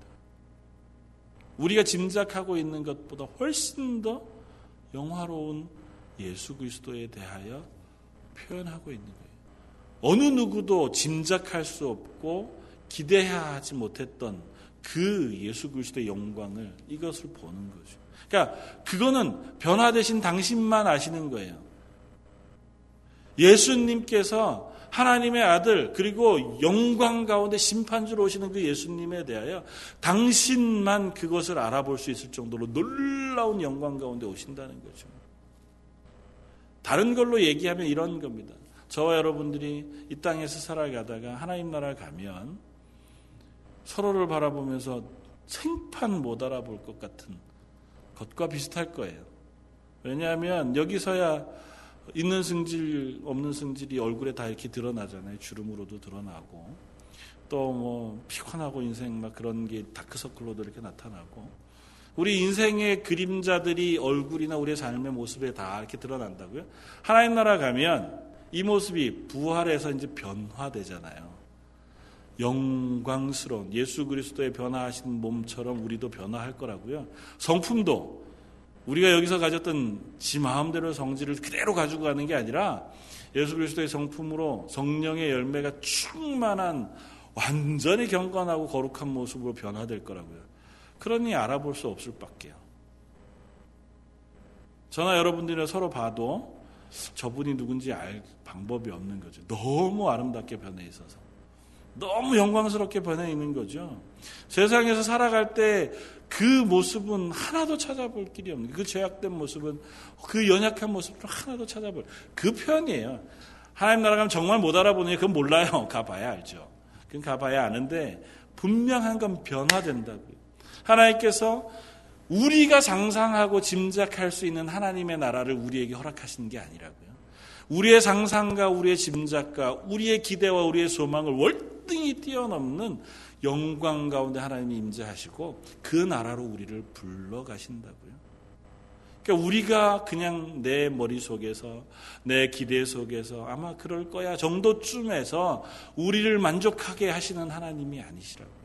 우리가 짐작하고 있는 것보다 훨씬 더 영화로운 예수 그리스도에 대하여 표현하고 있는 거예요. 어느 누구도 짐작할 수 없고 기대하지 못했던 그 예수 그리스도의 영광을 이것을 보는 거죠. 그러니까 그거는 변화되신 당신만 아시는 거예요. 예수님께서 하나님의 아들 그리고 영광 가운데 심판주로 오시는 그 예수님에 대하여 당신만 그것을 알아볼 수 있을 정도로 놀라운 영광 가운데 오신다는 거죠. 다른 걸로 얘기하면 이런 겁니다. 저와 여러분들이 이 땅에서 살아가다가 하나님 나라 가면 서로를 바라보면서 생판 못 알아볼 것 같은 것과 비슷할 거예요. 왜냐하면 여기서야 있는 승질, 없는 승질이 얼굴에 다 이렇게 드러나잖아요. 주름으로도 드러나고. 또 뭐 피곤하고 인생 막 그런 게 다크서클로도 이렇게 나타나고. 우리 인생의 그림자들이 얼굴이나 우리의 삶의 모습에 다 이렇게 드러난다고요. 하나님 나라 가면 이 모습이 부활해서 이제 변화되잖아요. 영광스러운 예수 그리스도의 변화하신 몸처럼 우리도 변화할 거라고요. 성품도 우리가 여기서 가졌던 지 마음대로 성질을 그대로 가지고 가는 게 아니라 예수 그리스도의 성품으로 성령의 열매가 충만한 완전히 경건하고 거룩한 모습으로 변화될 거라고요. 그러니 알아볼 수 없을 밖에요. 저나 여러분들이 서로 봐도 저분이 누군지 알 방법이 없는 거죠. 너무 아름답게 변해 있어서. 너무 영광스럽게 변해 있는 거죠. 세상에서 살아갈 때 그 모습은 하나도 찾아볼 길이 없는 그 죄악된 모습은 그 연약한 모습을 하나도 찾아볼 그 편이에요. 하나님 나라 가면 정말 못 알아보느니 그건 몰라요. 가봐야 알죠. 그건 가봐야 아는데 분명한 건 변화된다고요. 하나님께서 우리가 상상하고 짐작할 수 있는 하나님의 나라를 우리에게 허락하시는 게 아니라고요. 우리의 상상과 우리의 짐작과 우리의 기대와 우리의 소망을 월 등이 뛰어넘는 영광 가운데 하나님이 임재하시고 그 나라로 우리를 불러 가신다고요. 그러니까 우리가 그냥 내 머릿속에서 내 기대 속에서 아마 그럴 거야 정도쯤에서 우리를 만족하게 하시는 하나님이 아니시라고요.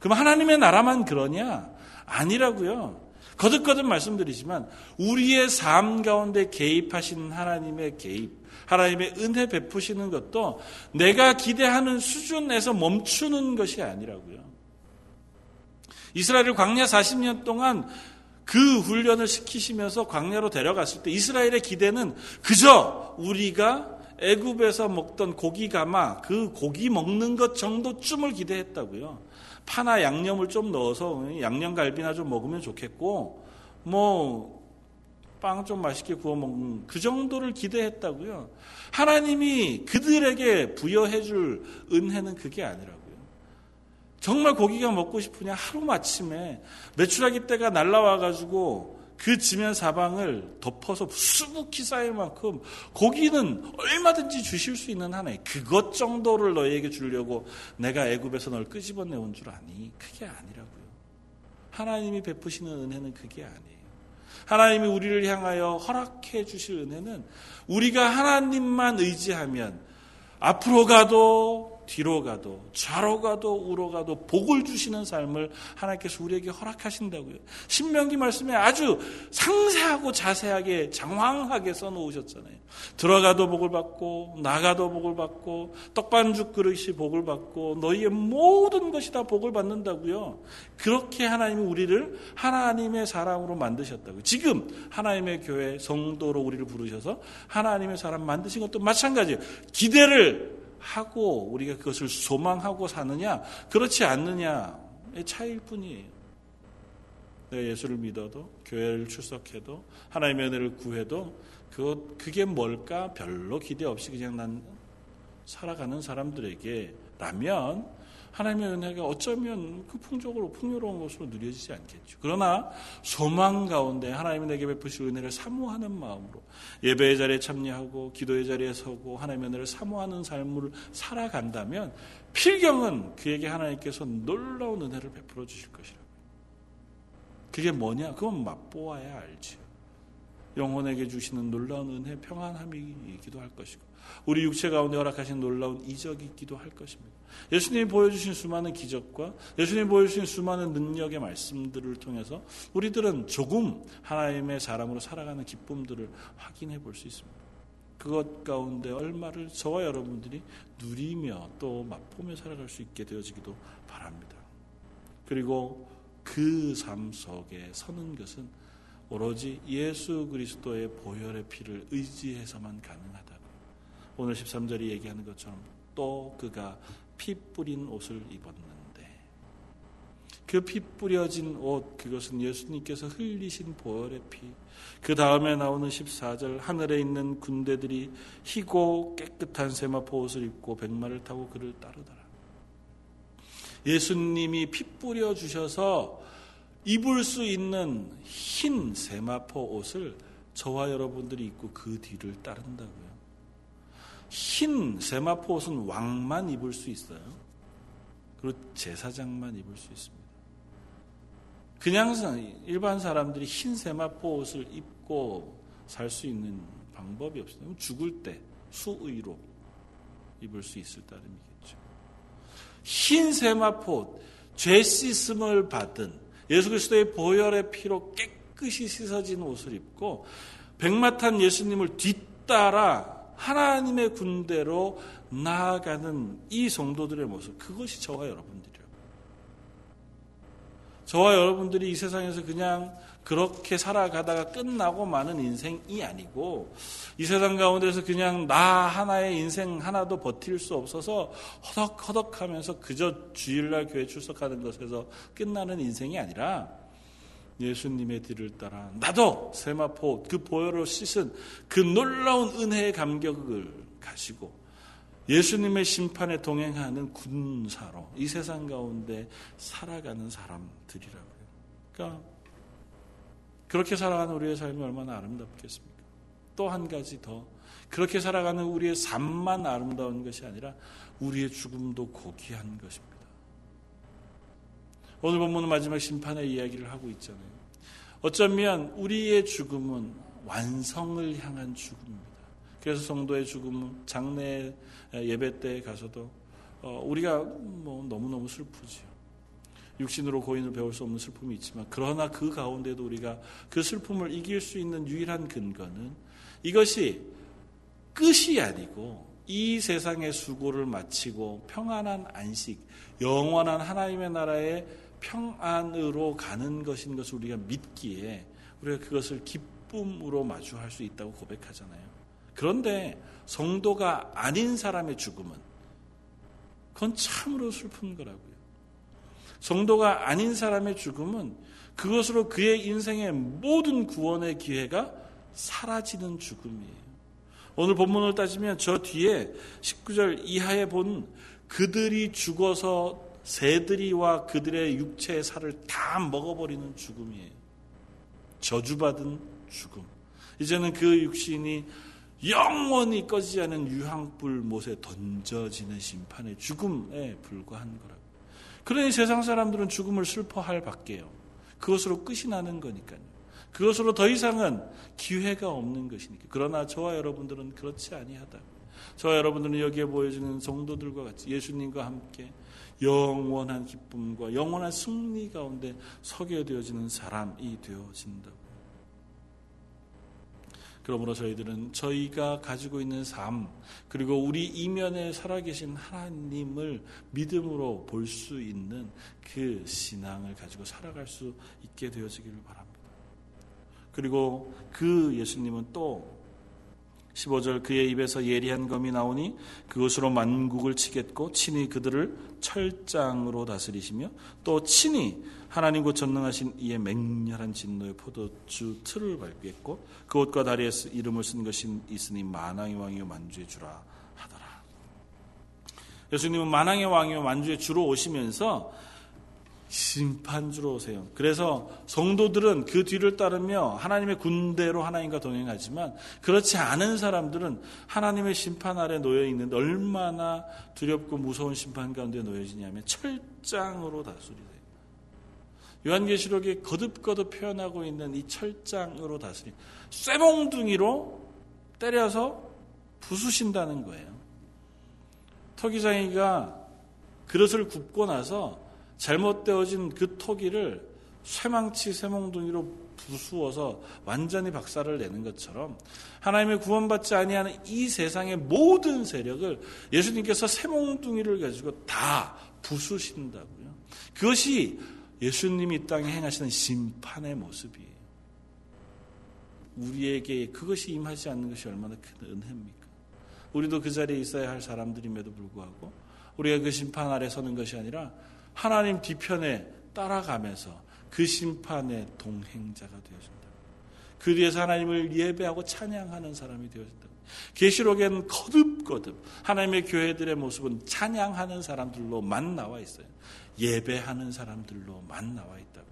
그럼 하나님의 나라만 그러냐? 아니라고요. 거듭거듭 말씀드리지만 우리의 삶 가운데 개입하시는 하나님의 개입, 하나님의 은혜 베푸시는 것도 내가 기대하는 수준에서 멈추는 것이 아니라고요. 이스라엘을 광야 40년 동안 그 훈련을 시키시면서 광야로 데려갔을 때 이스라엘의 기대는 그저 우리가 애굽에서 먹던 고기 가마 그 고기 먹는 것 정도쯤을 기대했다고요. 파나 양념을 좀 넣어서 양념갈비나 좀 먹으면 좋겠고 뭐 빵 좀 맛있게 구워 먹는 그 정도를 기대했다고요. 하나님이 그들에게 부여해 줄 은혜는 그게 아니라고요. 정말 고기가 먹고 싶으냐 하루 마침에 메추라기 때가 날라와 가지고 그 지면 사방을 덮어서 수북히 쌓일 만큼 고기는 얼마든지 주실 수 있는 하나님 그것 정도를 너희에게 주려고 내가 애굽에서 널 끄집어내 온 줄 아니 그게 아니라고요. 하나님이 베푸시는 은혜는 그게 아니에요. 하나님이 우리를 향하여 허락해 주실 은혜는 우리가 하나님만 의지하면 앞으로 가도 뒤로 가도 좌로 가도 우로 가도 복을 주시는 삶을 하나님께서 우리에게 허락하신다고요. 신명기 말씀에 아주 상세하고 자세하게 장황하게 써놓으셨잖아요. 들어가도 복을 받고 나가도 복을 받고 떡반죽 그릇이 복을 받고 너희의 모든 것이 다 복을 받는다고요. 그렇게 하나님이 우리를 하나님의 사람으로 만드셨다고요. 지금 하나님의 교회 성도로 우리를 부르셔서 하나님의 사람 만드신 것도 마찬가지예요. 기대를 하고 우리가 그것을 소망하고 사느냐 그렇지 않느냐의 차이일 뿐이에요. 내가 예수를 믿어도 교회를 출석해도 하나님의 은혜를 구해도 그 그게 뭘까 별로 기대 없이 그냥 난 살아가는 사람들에게라면 하나님의 은혜가 어쩌면 그 풍족으로 풍요로운 것으로 누려지지 않겠죠. 그러나 소망 가운데 하나님이 내게 베푸실 은혜를 사모하는 마음으로 예배의 자리에 참여하고 기도의 자리에 서고 하나님의 은혜를 사모하는 삶을 살아간다면 필경은 그에게 하나님께서 놀라운 은혜를 베풀어 주실 것이라고. 그게 뭐냐? 그건 맛보아야 알지. 영혼에게 주시는 놀라운 은혜, 평안함이기도 할 것이고 우리 육체 가운데 허락하신 놀라운 이적이 있기도 할 것입니다. 예수님이 보여주신 수많은 기적과 예수님이 보여주신 수많은 능력의 말씀들을 통해서 우리들은 조금 하나님의 사람으로 살아가는 기쁨들을 확인해 볼 수 있습니다. 그것 가운데 얼마를 저와 여러분들이 누리며 또 맛보며 살아갈 수 있게 되어지기도 바랍니다. 그리고 그 삶 속에 서는 것은 오로지 예수 그리스도의 보혈의 피를 의지해서만 가능하다고. 오늘 13절이 얘기하는 것처럼 또 그가 피 뿌린 옷을 입었는데 그 피 뿌려진 옷 그것은 예수님께서 흘리신 보혈의 피. 그 다음에 나오는 14절 하늘에 있는 군대들이 희고 깨끗한 세마포 옷을 입고 백마를 타고 그를 따르더라. 예수님이 피 뿌려 주셔서 입을 수 있는 흰 세마포 옷을 저와 여러분들이 입고 그 뒤를 따른다고요. 흰 세마포 옷은 왕만 입을 수 있어요. 그리고 제사장만 입을 수 있습니다. 그냥 일반 사람들이 흰 세마포 옷을 입고 살 수 있는 방법이 없어요. 죽을 때 수의로 입을 수 있을 따름이겠죠. 흰 세마포, 죄 씻음을 받은 예수 그리스도의 보혈의 피로 깨끗이 씻어진 옷을 입고 백마탄 예수님을 뒤따라 하나님의 군대로 나아가는 이 성도들의 모습 그것이 저와 여러분들이요. 저와 여러분들이 이 세상에서 그냥 그렇게 살아가다가 끝나고 마는 인생이 아니고 이 세상 가운데서 그냥 나 하나의 인생 하나도 버틸 수 없어서 허덕허덕 하면서 그저 주일날 교회 출석하는 것에서 끝나는 인생이 아니라 예수님의 뒤를 따라 나도 세마포 그 보혈로 씻은 그 놀라운 은혜의 감격을 가지고 예수님의 심판에 동행하는 군사로 이 세상 가운데 살아가는 사람들이라고요. 그러니까 그렇게 살아가는 우리의 삶이 얼마나 아름답겠습니까? 또 한 가지 더 그렇게 살아가는 우리의 삶만 아름다운 것이 아니라 우리의 죽음도 고귀한 것입니다. 오늘 본문은 마지막 심판의 이야기를 하고 있잖아요. 어쩌면 우리의 죽음은 완성을 향한 죽음입니다. 그래서 성도의 죽음은 장례 예배 때 가서도 어, 우리가 뭐 너무너무 슬프지요. 육신으로 고인을 배울 수 없는 슬픔이 있지만 그러나 그 가운데도 우리가 그 슬픔을 이길 수 있는 유일한 근거는 이것이 끝이 아니고 이 세상의 수고를 마치고 평안한 안식, 영원한 하나님의 나라의 평안으로 가는 것인 것을 우리가 믿기에 우리가 그것을 기쁨으로 마주할 수 있다고 고백하잖아요. 그런데 성도가 아닌 사람의 죽음은 그건 참으로 슬픈 거라고요. 성도가 아닌 사람의 죽음은 그것으로 그의 인생의 모든 구원의 기회가 사라지는 죽음이에요. 오늘 본문을 따지면 저 뒤에 19절 이하에 본 그들이 죽어서 새들이와 그들의 육체의 살을 다 먹어버리는 죽음이에요. 저주받은 죽음. 이제는 그 육신이 영원히 꺼지지 않은 유황불 못에 던져지는 심판의 죽음에 불과한 거라고. 그러니 세상 사람들은 죽음을 슬퍼할 밖에요. 그것으로 끝이 나는 거니까요. 그것으로 더 이상은 기회가 없는 것이니까. 그러나 저와 여러분들은 그렇지 아니하다. 저와 여러분들은 여기에 보여지는 성도들과 같이 예수님과 함께 영원한 기쁨과 영원한 승리 가운데 서게 되어지는 사람이 되어진다. 그러므로 저희들은 저희가 가지고 있는 삶, 그리고 우리 이면에 살아계신 하나님을 믿음으로 볼 수 있는 그 신앙을 가지고 살아갈 수 있게 되어지기를 바랍니다. 그리고 그 예수님은 또 15절 그의 입에서 예리한 검이 나오니 그것으로 만국을 치겠고 친히 그들을 철장으로 다스리시며 또 친히 하나님 곧 전능하신 이의 맹렬한 진노의 포도주 틀을 밟겠고 그 옷과 다리에 이름을 쓴 것이 있으니 만왕의 왕이요 만주의 주라 하더라. 예수님은 만왕의 왕이요 만주의 주로 오시면서 심판주로 오세요. 그래서 성도들은 그 뒤를 따르며 하나님의 군대로 하나님과 동행하지만 그렇지 않은 사람들은 하나님의 심판 아래 놓여 있는데 얼마나 두렵고 무서운 심판 가운데 놓여지냐면 철장으로 다스리세요. 요한계시록에 거듭거듭 표현하고 있는 이 철장으로 다스림. 쇠몽둥이로 때려서 부수신다는 거예요. 토기장이가 그릇을 굽고 나서 잘못되어진 그 토기를 쇠망치 쇠몽둥이로 부수어서 완전히 박살을 내는 것처럼 하나님의 구원받지 아니하는 이 세상의 모든 세력을 예수님께서 쇠몽둥이를 가지고 다 부수신다고요. 그것이 예수님이 이 땅에 행하시는 심판의 모습이에요. 우리에게 그것이 임하지 않는 것이 얼마나 큰 은혜입니까? 우리도 그 자리에 있어야 할 사람들임에도 불구하고 우리가 그 심판 아래 서는 것이 아니라 하나님 뒤편에 따라가면서 그 심판의 동행자가 되어진다. 그 뒤에서 하나님을 예배하고 찬양하는 사람이 되어진다. 계시록엔 거듭거듭 하나님의 교회들의 모습은 찬양하는 사람들로만 나와 있어요. 예배하는 사람들로만 나와 있다고.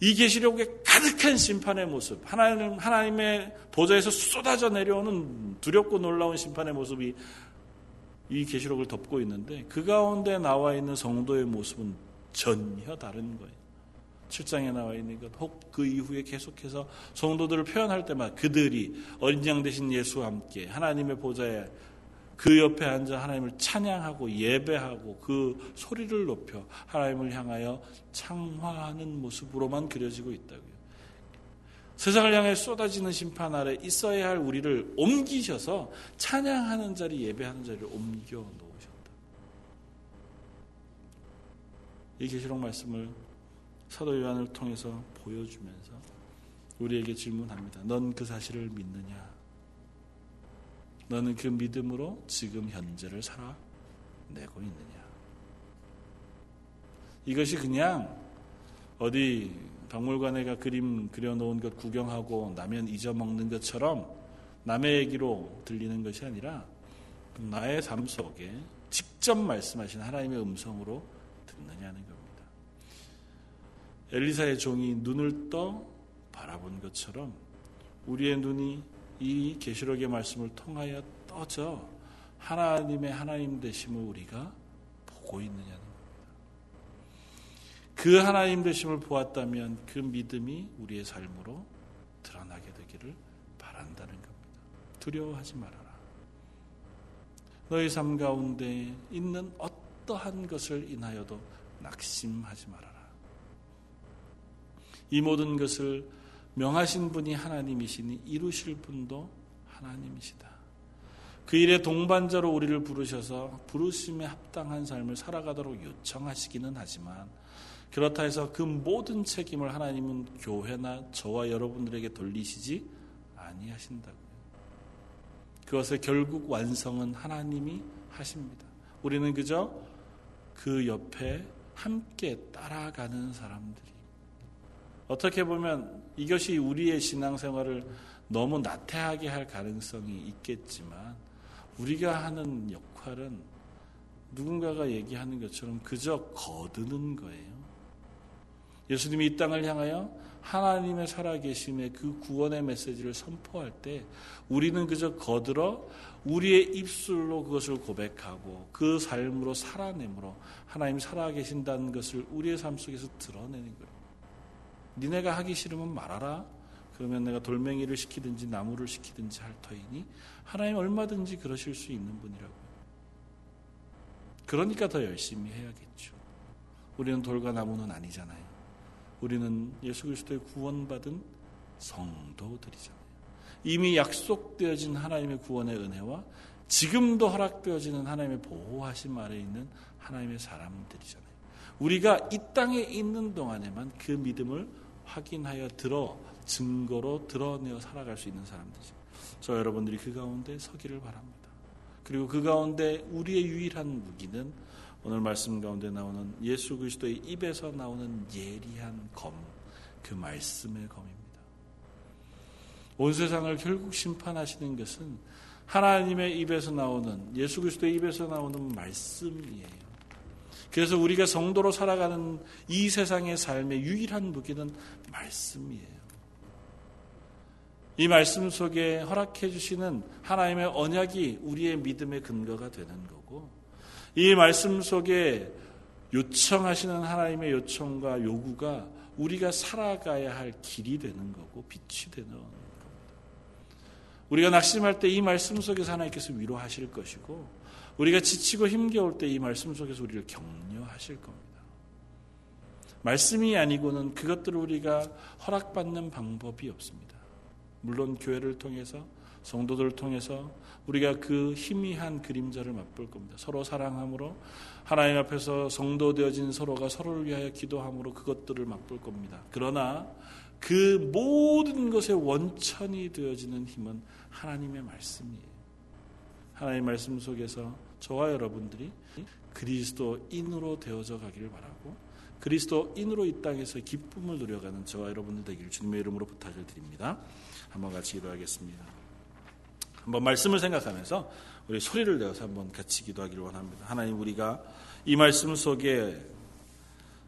이 계시록에 가득한 심판의 모습, 하나님 하나님의 보좌에서 쏟아져 내려오는 두렵고 놀라운 심판의 모습이 이 계시록을 덮고 있는데 그 가운데 나와 있는 성도의 모습은 전혀 다른 거예요. 7장에 나와 있는 것, 혹 그 이후에 계속해서 성도들을 표현할 때마다 그들이 어린 양 되신 예수와 함께 하나님의 보좌에 그 옆에 앉아 하나님을 찬양하고 예배하고 그 소리를 높여 하나님을 향하여 창화하는 모습으로만 그려지고 있다고요. 세상을 향해 쏟아지는 심판 아래 있어야 할 우리를 옮기셔서 찬양하는 자리, 예배하는 자리를 옮겨 놓으셨다. 이 계시록 말씀을 사도 요한을 통해서 보여주면서 우리에게 질문합니다. 넌 그 사실을 믿느냐? 너는 그 믿음으로 지금 현재를 살아내고 있느냐? 이것이 그냥 어디 박물관에 가 그림 그려놓은 것 구경하고 나면 잊어먹는 것처럼 남의 얘기로 들리는 것이 아니라 나의 삶 속에 직접 말씀하신 하나님의 음성으로 듣느냐는 겁니다. 엘리사의 종이 눈을 떠 바라본 것처럼 우리의 눈이 이 계시록의 말씀을 통하여 떠져 하나님의 하나님 되심을 우리가 보고 있느냐는. 그 하나님 되심을 보았다면 그 믿음이 우리의 삶으로 드러나게 되기를 바란다는 겁니다. 두려워하지 말아라. 너희 삶 가운데 있는 어떠한 것을 인하여도 낙심하지 말아라. 이 모든 것을 명하신 분이 하나님이시니 이루실 분도 하나님이시다. 그 일에 동반자로 우리를 부르셔서 부르심에 합당한 삶을 살아가도록 요청하시기는 하지만 그렇다 해서 그 모든 책임을 하나님은 교회나 저와 여러분들에게 돌리시지 아니하신다고요. 그것의 결국 완성은 하나님이 하십니다. 우리는 그저 그 옆에 함께 따라가는 사람들이 어떻게 보면 이것이 우리의 신앙생활을 너무 나태하게 할 가능성이 있겠지만 우리가 하는 역할은 누군가가 얘기하는 것처럼 그저 거두는 거예요. 예수님이 이 땅을 향하여 하나님의 살아계심의 그 구원의 메시지를 선포할 때 우리는 그저 거들어 우리의 입술로 그것을 고백하고 그 삶으로 살아내므로 하나님 살아계신다는 것을 우리의 삶 속에서 드러내는 거예요. 니네가 하기 싫으면 말하라. 그러면 내가 돌멩이를 시키든지 나무를 시키든지 할 터이니 하나님 얼마든지 그러실 수 있는 분이라고요. 그러니까 더 열심히 해야겠죠. 우리는 돌과 나무는 아니잖아요. 우리는 예수 그리스도의 구원받은 성도들이잖아요. 이미 약속되어진 하나님의 구원의 은혜와 지금도 허락되어지는 하나님의 보호하심 아래 있는 하나님의 사람들이잖아요. 우리가 이 땅에 있는 동안에만 그 믿음을 확인하여 들어 증거로 드러내어 살아갈 수 있는 사람들이죠. 저 여러분들이 그 가운데 서기를 바랍니다. 그리고 그 가운데 우리의 유일한 무기는 오늘 말씀 가운데 나오는 예수 그리스도의 입에서 나오는 예리한 검, 그 말씀의 검입니다. 온 세상을 결국 심판하시는 것은 하나님의 입에서 나오는 예수 그리스도의 입에서 나오는 말씀이에요. 그래서 우리가 성도로 살아가는 이 세상의 삶의 유일한 무기는 말씀이에요. 이 말씀 속에 허락해 주시는 하나님의 언약이 우리의 믿음의 근거가 되는 거고, 이 말씀 속에 요청하시는 하나님의 요청과 요구가 우리가 살아가야 할 길이 되는 거고, 빛이 되는 겁니다. 우리가 낙심할 때 이 말씀 속에서 하나님께서 위로하실 것이고 우리가 지치고 힘겨울 때 이 말씀 속에서 우리를 격려하실 겁니다. 말씀이 아니고는 그것들을 우리가 허락받는 방법이 없습니다. 물론 교회를 통해서 성도들을 통해서 우리가 그 희미한 그림자를 맛볼 겁니다. 서로 사랑함으로 하나님 앞에서 성도 되어진 서로가 서로를 위하여 기도함으로 그것들을 맛볼 겁니다. 그러나 그 모든 것의 원천이 되어지는 힘은 하나님의 말씀이에요. 하나님의 말씀 속에서 저와 여러분들이 그리스도인으로 되어져 가기를 바라고 그리스도인으로 이 땅에서 기쁨을 누려가는 저와 여러분들 되기를 주님의 이름으로 부탁을 드립니다. 한번 같이 기도하겠습니다. 한번 말씀을 생각하면서 우리 소리를 내어서 한번 같이 기도하기를 원합니다. 하나님 우리가 이 말씀 속에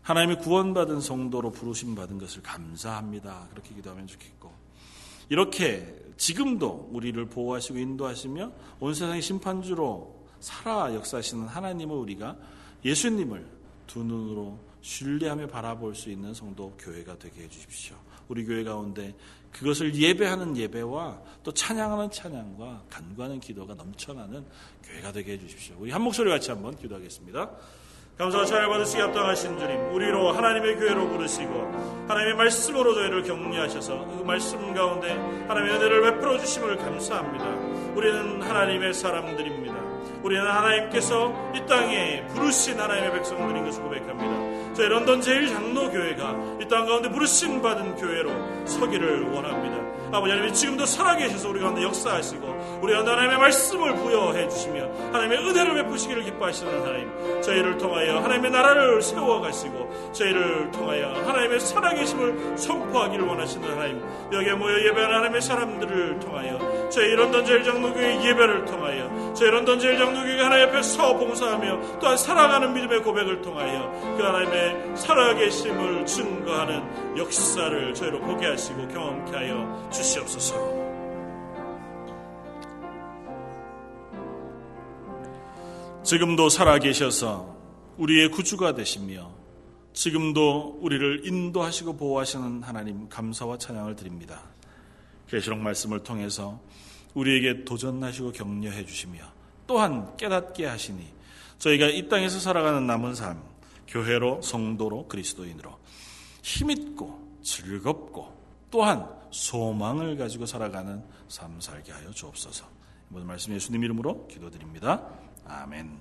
하나님의 구원받은 성도로 부르심 받은 것을 감사합니다. 그렇게 기도하면 좋겠고 이렇게 지금도 우리를 보호하시고 인도하시며 온 세상의 심판주로 살아 역사하시는 하나님을 우리가 예수님을 두 눈으로 신뢰하며 바라볼 수 있는 성도 교회가 되게 해주십시오. 우리 교회 가운데 그것을 예배하는 예배와 또 찬양하는 찬양과 간구하는 기도가 넘쳐나는 교회가 되게 해주십시오. 우리 한 목소리 같이 한번 기도하겠습니다. 감사와 잘 받으시기 합당하신 주님, 우리로 하나님의 교회로 부르시고 하나님의 말씀으로 저희를 격려하셔서 그 말씀 가운데 하나님의 은혜를 베풀어 주심을 감사합니다. 우리는 하나님의 사람들입니다. 우리는 하나님께서 이 땅에 부르신 하나님의 백성들인 것을 고백합니다. 저희 런던 제일 장로교회가 이 땅 가운데 부르심 받은 교회로 서기를 원합니다. 아버지 하나님 지금도 살아계셔서 우리 가운데 역사하시고 우리 하나님의 말씀을 부여해 주시며 하나님의 은혜를 베푸시기를 기뻐하시는 하나님 저희를 통하여 하나님의 나라를 세워가시고 저희를 통하여 하나님의 살아계심을 선포하기를 원하시는 하나님 여기에 모여 예배하는 하나님의 사람들을 통하여 저희 런던 제일장로교회 예배를 통하여 저희 런던 제일장로교회 하나님 앞에 서 봉사하며 또한 살아가는 믿음의 고백을 통하여 그 하나님의 살아계심을 증거하는 역사를 저희로 보게 하시고 경험케 하여 주시옵소서. 지금도 살아계셔서 우리의 구주가 되시며 지금도 우리를 인도하시고 보호하시는 하나님 감사와 찬양을 드립니다. 계시록 말씀을 통해서 우리에게 도전하시고 격려해 주시며 또한 깨닫게 하시니 저희가 이 땅에서 살아가는 남은 삶 교회로 성도로 그리스도인으로 힘있고 즐겁고 또한 소망을 가지고 살아가는 삶 살게 하여 주옵소서. 모든 말씀 예수님 이름으로 기도드립니다. 아멘.